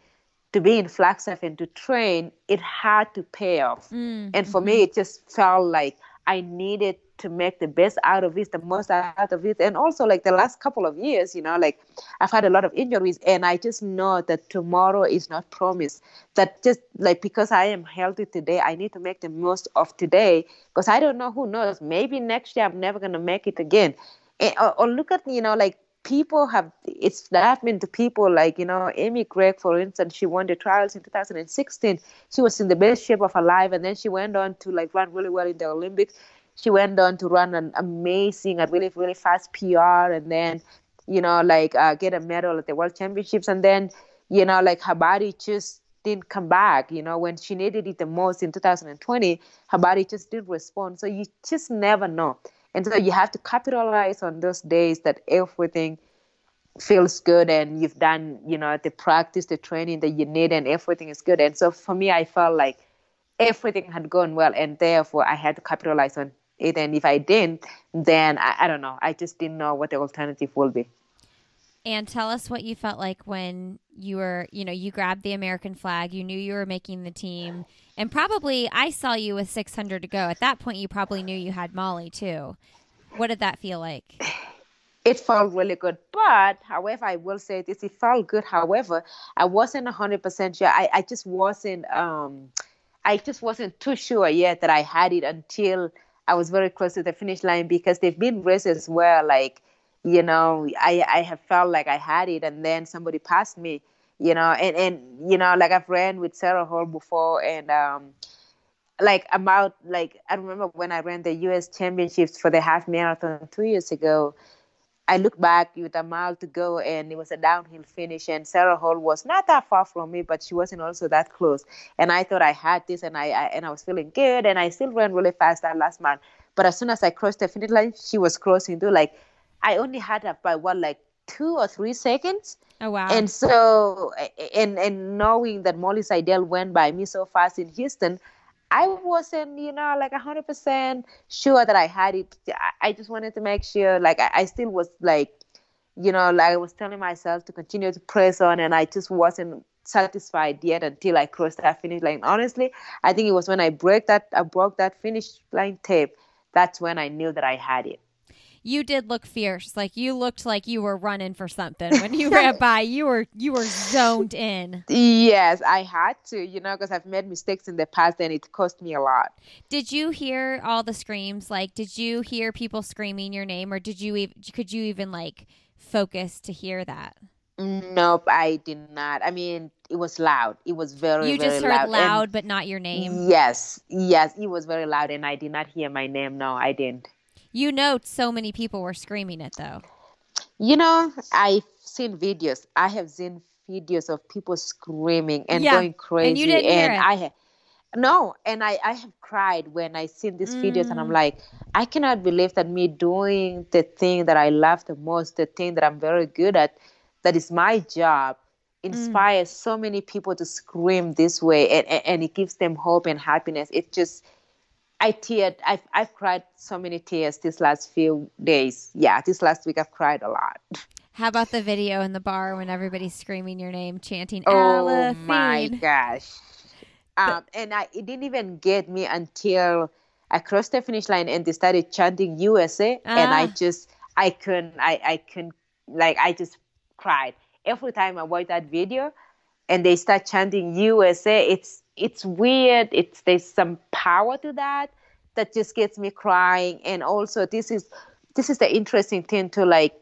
to be in Flagstaff and to train it had to pay off mm, and for mm-hmm. me it just felt like i needed to make the best out of it, the most out of it. And also, like the last couple of years, you know, like I've had a lot of injuries, and I just know that tomorrow is not promised. That just like because I am healthy today, I need to make the most of today because I don't know who knows. Maybe next year I'm never going to make it again. And, or, or look at, you know, like people have it's happened to people like you know amy cragg for instance she won the trials in 2016 she was in the best shape of her life and then she went on to like run really well in the olympics. She went on to run an amazing a really really fast pr and then you know like uh, get a medal at the world championships. And then you know like her body just didn't come back you know when she needed it the most in 2020 her body just didn't respond. So you just never know and so you have to capitalize on those days that everything feels good and you've done, you know, the practice, the training that you need and everything is good. And so for me, I felt like everything had gone well and therefore I had to capitalize on it. And if I didn't, then I, I don't know. I just didn't know what the alternative would be. And tell us what you felt like when you were, you know, you grabbed the American flag, you knew you were making the team, and probably I saw you with 600 to go. At that point, you probably knew you had Molly too. What did that feel like? It felt really good. But, however, I will say this it felt good. However, I wasn't 100% sure. I, I just wasn't, um, I just wasn't too sure yet that I had it until I was very close to the finish line because there've been races where, like, you know, I, I have felt like I had it and then somebody passed me you know and and you know like i've ran with sarah hall before and um like about like i remember when i ran the us championships for the half marathon two years ago i look back with a mile to go and it was a downhill finish and sarah hall was not that far from me but she wasn't also that close and i thought i had this and i, I and i was feeling good and i still ran really fast that last mile but as soon as i crossed the finish line she was crossing too like i only had about what like two or three seconds. Oh wow! And so, and and knowing that Molly Seidel went by me so fast in Houston, I wasn't, you know, like hundred percent sure that I had it. I just wanted to make sure, like I, I still was like, you know, like I was telling myself to continue to press on, and I just wasn't satisfied yet until I crossed that finish line. Honestly, I think it was when I broke that I broke that finish line tape. That's when I knew that I had it you did look fierce. Like you looked like you were running for something when you ran by. You were you were zoned in. Yes, I had to, you know, because I've made mistakes in the past and it cost me a lot. Did you hear all the screams? Like, did you hear people screaming your name, or did you even could you even like focus to hear that? Nope, I did not. I mean, it was loud. It was very, loud. you just heard loud, loud and but not your name. Yes, yes, it was very loud, and I did not hear my name. No, I didn't. You know, so many people were screaming it though. You know, I've seen videos. I have seen videos of people screaming and Yeah, going crazy. and you didn't hear it. I ha- no, and I, I have cried when I seen these videos, and I'm Mm. like, I cannot believe that me doing the thing that I love the most, the thing that I'm very good at, that is my job, Mm. inspires so many people to scream this way, and, and, and it gives them hope and happiness. It just I teared. I've I've cried so many tears this last few days. Yeah, this last week I've cried a lot. How about the video in the bar when everybody's screaming your name, chanting Oh my gosh! Um, and I it didn't even get me until I crossed the finish line and they started chanting USA, and I Ah. just I couldn't. I I couldn't. Like I just cried every time I watch that video, and they start chanting USA. It's it's weird. It's there's some power to that that just gets me crying. And also this is this is the interesting thing to like.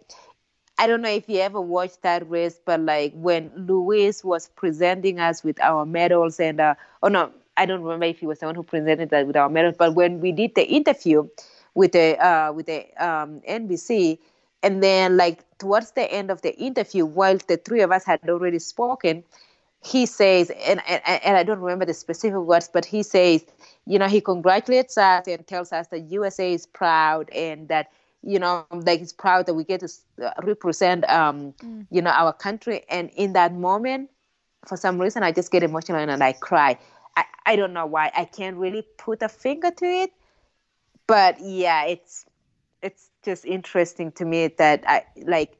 I don't know if you ever watched that race, but like when Lewis was presenting us with our medals and uh, oh no, I don't remember if he was the one who presented that with our medals, but when we did the interview with the uh, with the um, NBC, and then like towards the end of the interview, while the three of us had already spoken, he says, and, and and I don't remember the specific words, but he says, you know, he congratulates us and tells us that USA is proud and that you know, like he's proud that we get to uh, represent, um, you know, our country. And in that moment, for some reason, I just get emotional and I cry. I, I don't know why. I can't really put a finger to it, but yeah, it's it's just interesting to me that I like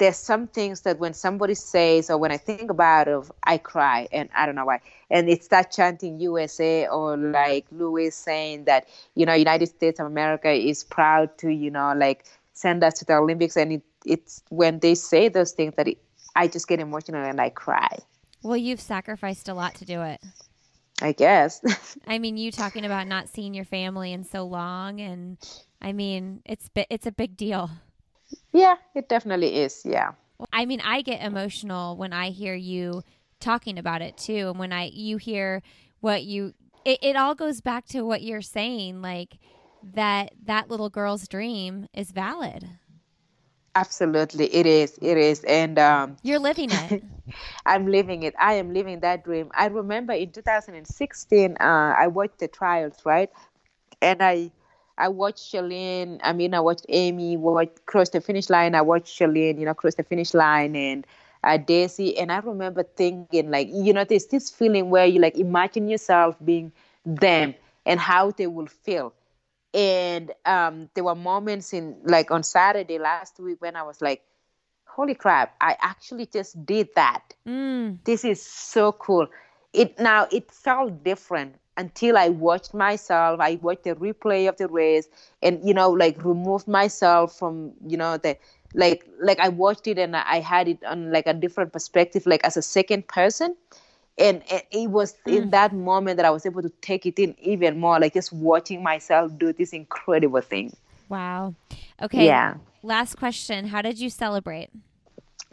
there's some things that when somebody says or when I think about it, I cry and I don't know why. And it's that chanting USA or like Lewis saying that, you know, United States of America is proud to, you know, like send us to the Olympics. And it, it's when they say those things that it, I just get emotional and I cry, Well, you've sacrificed a lot to do it. I guess. I mean, you talking about not seeing your family in so long, and I mean, it's it's a big deal. Yeah, it definitely is. Yeah. I mean, I get emotional when I hear you talking about it too. And when I you hear what you it, it all goes back to what you're saying, like that that little girl's dream is valid. Absolutely, it is. It is, and um, you're living it. I'm living it. I am living that dream. I remember in 2016, uh, I watched the trials, right? And I, I watched Shalane. I mean, I watched Amy watch cross the finish line. I watched Shalane, you know, cross the finish line, and uh, Desi. And I remember thinking, like, you know, there's this feeling where you like imagine yourself being them and how they will feel and um, there were moments in like on Saturday last week when I was like, holy crap, I actually just did that. Mm. This is so cool. It now it felt different until I watched myself. I watched the replay of the race and you know, like removed myself from, you know, the like like I watched it and I had it on like a different perspective, like as a second person and, it was mm. in that moment that I was able to take it in even more, like just watching myself do this incredible thing. Wow. Okay. Yeah. Last question: How did you celebrate?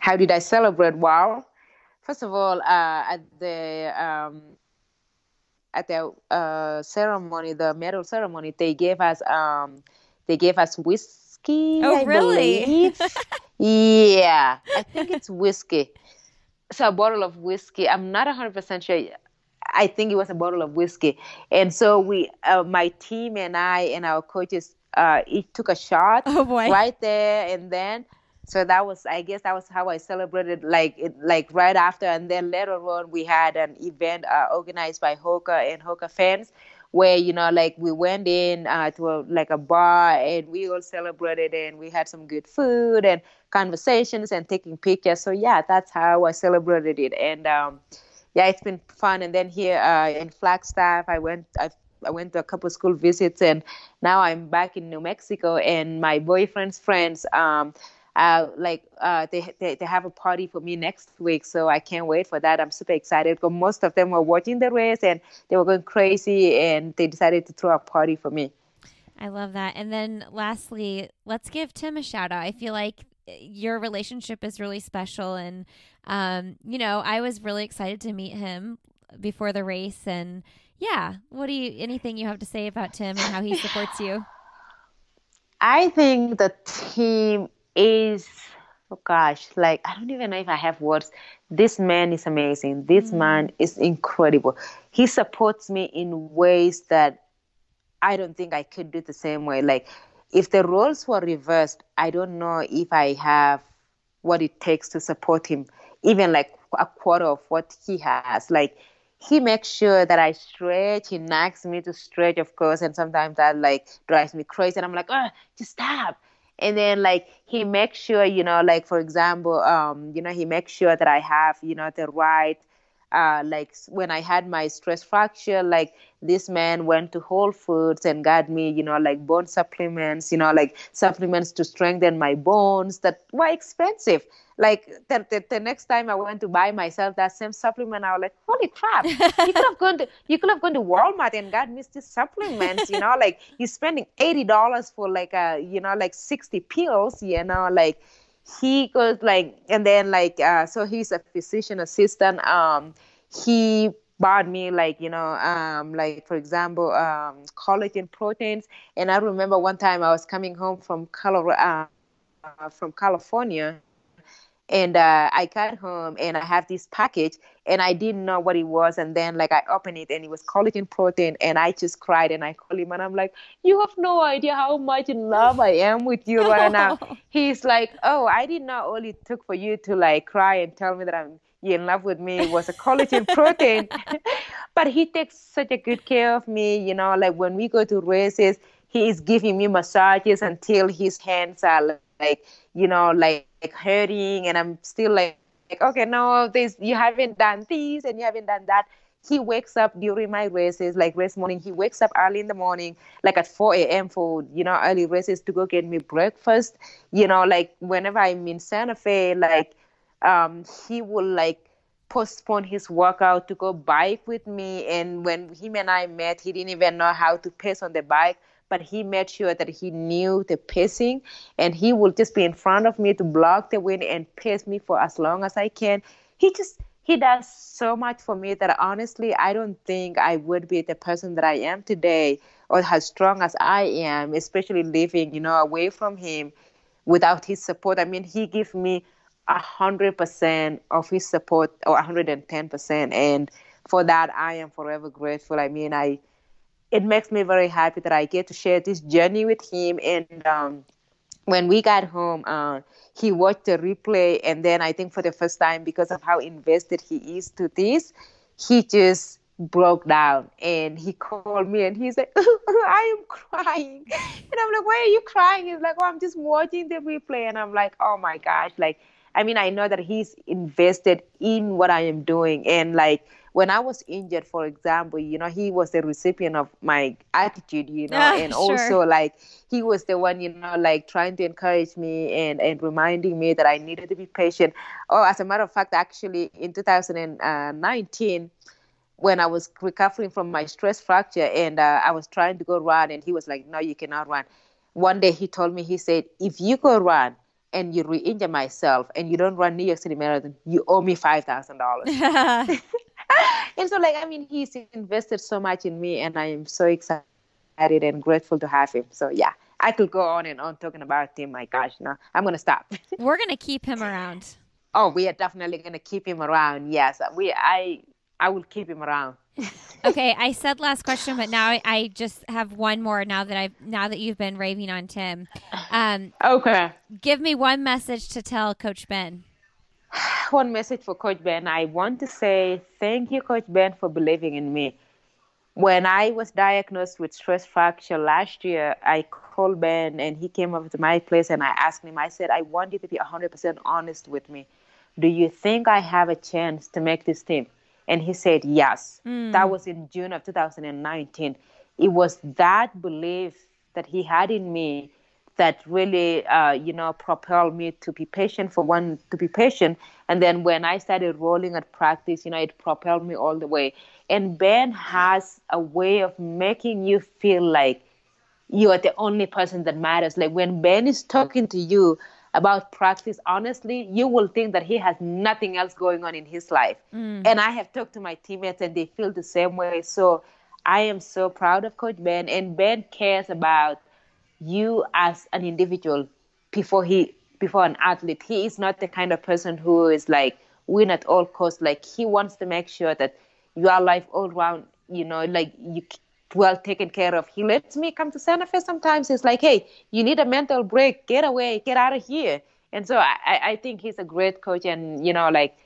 How did I celebrate? Wow. First of all, uh, at the um, at the uh, ceremony, the medal ceremony, they gave us um, they gave us whiskey. Oh, I really? yeah, I think it's whiskey so a bottle of whiskey. I'm not 100% sure. I think it was a bottle of whiskey. And so we, uh, my team and I and our coaches, uh, each took a shot oh right there and then. So that was, I guess, that was how I celebrated, like, it, like right after. And then later on, we had an event uh, organized by Hoka and Hoka fans, where you know like we went in uh, to a, like a bar and we all celebrated and we had some good food and conversations and taking pictures. So yeah that's how i celebrated it. And um, yeah it's been fun. And then here uh, in flagstaff i went i I went to a couple school visits and now I'm back in New Mexico and my boyfriend's friends um, uh, like uh, they, they they have a party for me next week, so I can't wait for that. I'm super excited because most of them were watching the race and they were going crazy, and they decided to throw a party for me. I love that. And then lastly, let's give Tim a shout out. I feel like your relationship is really special, and um, you know, I was really excited to meet him before the race, and yeah, what do you anything you have to say about Tim and how he supports you? I think the team is oh gosh like i don't even know if i have words this man is amazing this mm. man is incredible he supports me in ways that i don't think i could do the same way like if the roles were reversed i don't know if i have what it takes to support him even like a quarter of what he has like he makes sure that I stretch. He nags me to stretch, of course, and sometimes that like drives me crazy. And I'm like, oh, just stop and then like he makes sure you know like for example um you know he makes sure that i have you know the right uh like when i had my stress fracture like this man went to whole foods and got me you know like bone supplements you know like supplements to strengthen my bones that were expensive like the, the, the, next time I went to buy myself that same supplement, I was like, holy crap! you could have gone to you could have gone to Walmart and got me these supplements. You know, like you're spending eighty dollars for like a you know like sixty pills. You know, like he goes like and then like uh, so he's a physician assistant. Um, he bought me like you know um, like for example um, collagen proteins and i remember one time i was coming home from colorado uh, from california and uh, I got home and I have this package and I didn't know what it was. And then like I opened it and it was collagen protein and I just cried and I called him and I'm like, you have no idea how much in love I am with you right now. He's like, oh, I didn't know all it took for you to like cry and tell me that I'm you in love with me was a collagen protein. but he takes such a good care of me, you know, like when we go to races, he is giving me massages until his hands are like, you know, like like hurting and I'm still like, like okay, no, this you haven't done this and you haven't done that. He wakes up during my races, like race morning. He wakes up early in the morning, like at 4 a.m. for you know early races to go get me breakfast. You know, like whenever I'm in Santa Fe, like um, he will like postpone his workout to go bike with me. And when him and I met, he didn't even know how to pace on the bike but he made sure that he knew the pacing and he will just be in front of me to block the wind and pace me for as long as I can. He just he does so much for me that honestly I don't think I would be the person that I am today or as strong as I am, especially living, you know, away from him without his support. I mean, he gives me hundred percent of his support or 110% and for that i am forever grateful i mean i it makes me very happy that i get to share this journey with him. And um, when we got home uh, he watched the replay. And then i think for the first time because of how invested he is to this he just broke down. And he called me and he's like i am crying. And i'm like why are you crying? He's like oh i'm just watching the replay. And i'm like oh my gosh. Like i mean i know that he's invested in what i am doing. And like when I was injured, for example, you know, he was the recipient of my attitude, you know, and sure. also like he was the one, you know, like trying to encourage me and, and reminding me that I needed to be patient. Oh, as a matter of fact, actually in 2019, when I was recovering from my stress fracture and uh, I was trying to go run, and he was like, No, you cannot run. One day he told me, he said, If you go run, and you re-injure myself and you don't run New York City Marathon, you owe me five thousand dollars. and so like I mean he's invested so much in me and I am so excited and grateful to have him. So yeah. I could go on and on talking about him. My gosh, no, I'm gonna stop. We're gonna keep him around. Oh, we are definitely gonna keep him around. Yes, we. I. I will keep him around. okay, I said last question, but now I, I, just have one more. Now that I've now that you've been raving on Tim, um, okay, give me one message to tell Coach Ben. one message for Coach Ben. I want to say thank you, Coach Ben, for believing in me. When I was diagnosed with stress fracture last year, I called Ben and he came up to my place and I asked him, I said, I want you to be 100% honest with me. Do you think I have a chance to make this team? And he said, yes. Mm. That was in June of 2019. It was that belief that he had in me that really, uh, you know, propelled me to be patient for one, to be patient. And then when I started rolling at practice, you know, it propelled me all the way. And Ben has a way of making you feel like you are the only person that matters. Like when Ben is talking to you about practice, honestly, you will think that he has nothing else going on in his life. Mm. And I have talked to my teammates and they feel the same way. So I am so proud of Coach Ben. And Ben cares about you as an individual before he before an athlete. He is not the kind of person who is like win at all costs. Like he wants to make sure that your life all around, you know, like you well taken care of. He lets me come to Santa Fe sometimes. He's like, hey, you need a mental break. Get away. Get out of here. And so I, I think he's a great coach. And, you know, like,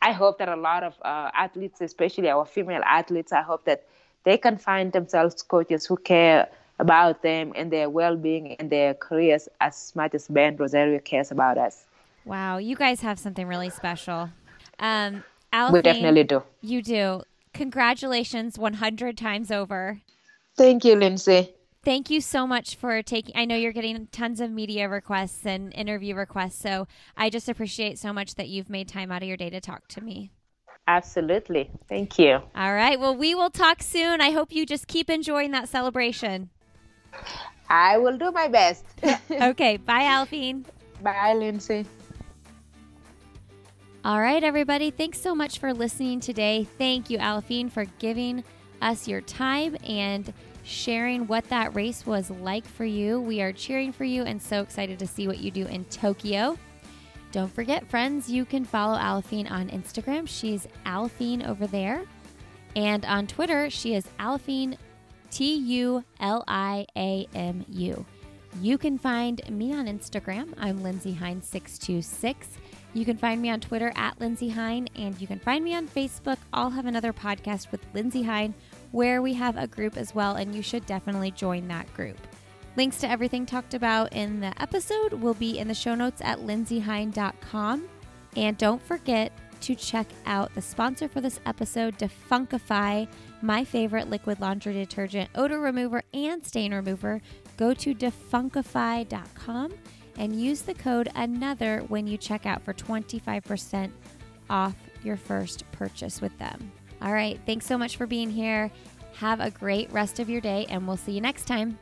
I hope that a lot of uh, athletes, especially our female athletes, I hope that they can find themselves coaches who care about them and their well-being and their careers as much as Ben Rosario cares about us. Wow, you guys have something really special. Um, we definitely do. You do. Congratulations 100 times over. Thank you, Lindsay. Thank you so much for taking. I know you're getting tons of media requests and interview requests, so I just appreciate so much that you've made time out of your day to talk to me. Absolutely. Thank you. All right. Well, we will talk soon. I hope you just keep enjoying that celebration. I will do my best. okay. Bye, Aliphine. Bye, Lindsay. All right, everybody. Thanks so much for listening today. Thank you, Aliphine, for giving us your time and sharing what that race was like for you. We are cheering for you and so excited to see what you do in Tokyo. Don't forget, friends, you can follow Aliphine on Instagram. She's Aliphine over there. And on Twitter, she is Aliphine T U L I A M U. You can find me on Instagram. I'm Lindsay Hein626. You can find me on Twitter at Lindsay Hein, and you can find me on Facebook. I'll have another podcast with Lindsay Hein where we have a group as well, and you should definitely join that group. Links to everything talked about in the episode will be in the show notes at lindsayhein.com. And don't forget to check out the sponsor for this episode, Defunkify, my favorite liquid laundry detergent, odor remover, and stain remover. Go to defunkify.com and use the code ANOTHER when you check out for 25% off your first purchase with them. All right, thanks so much for being here. Have a great rest of your day, and we'll see you next time.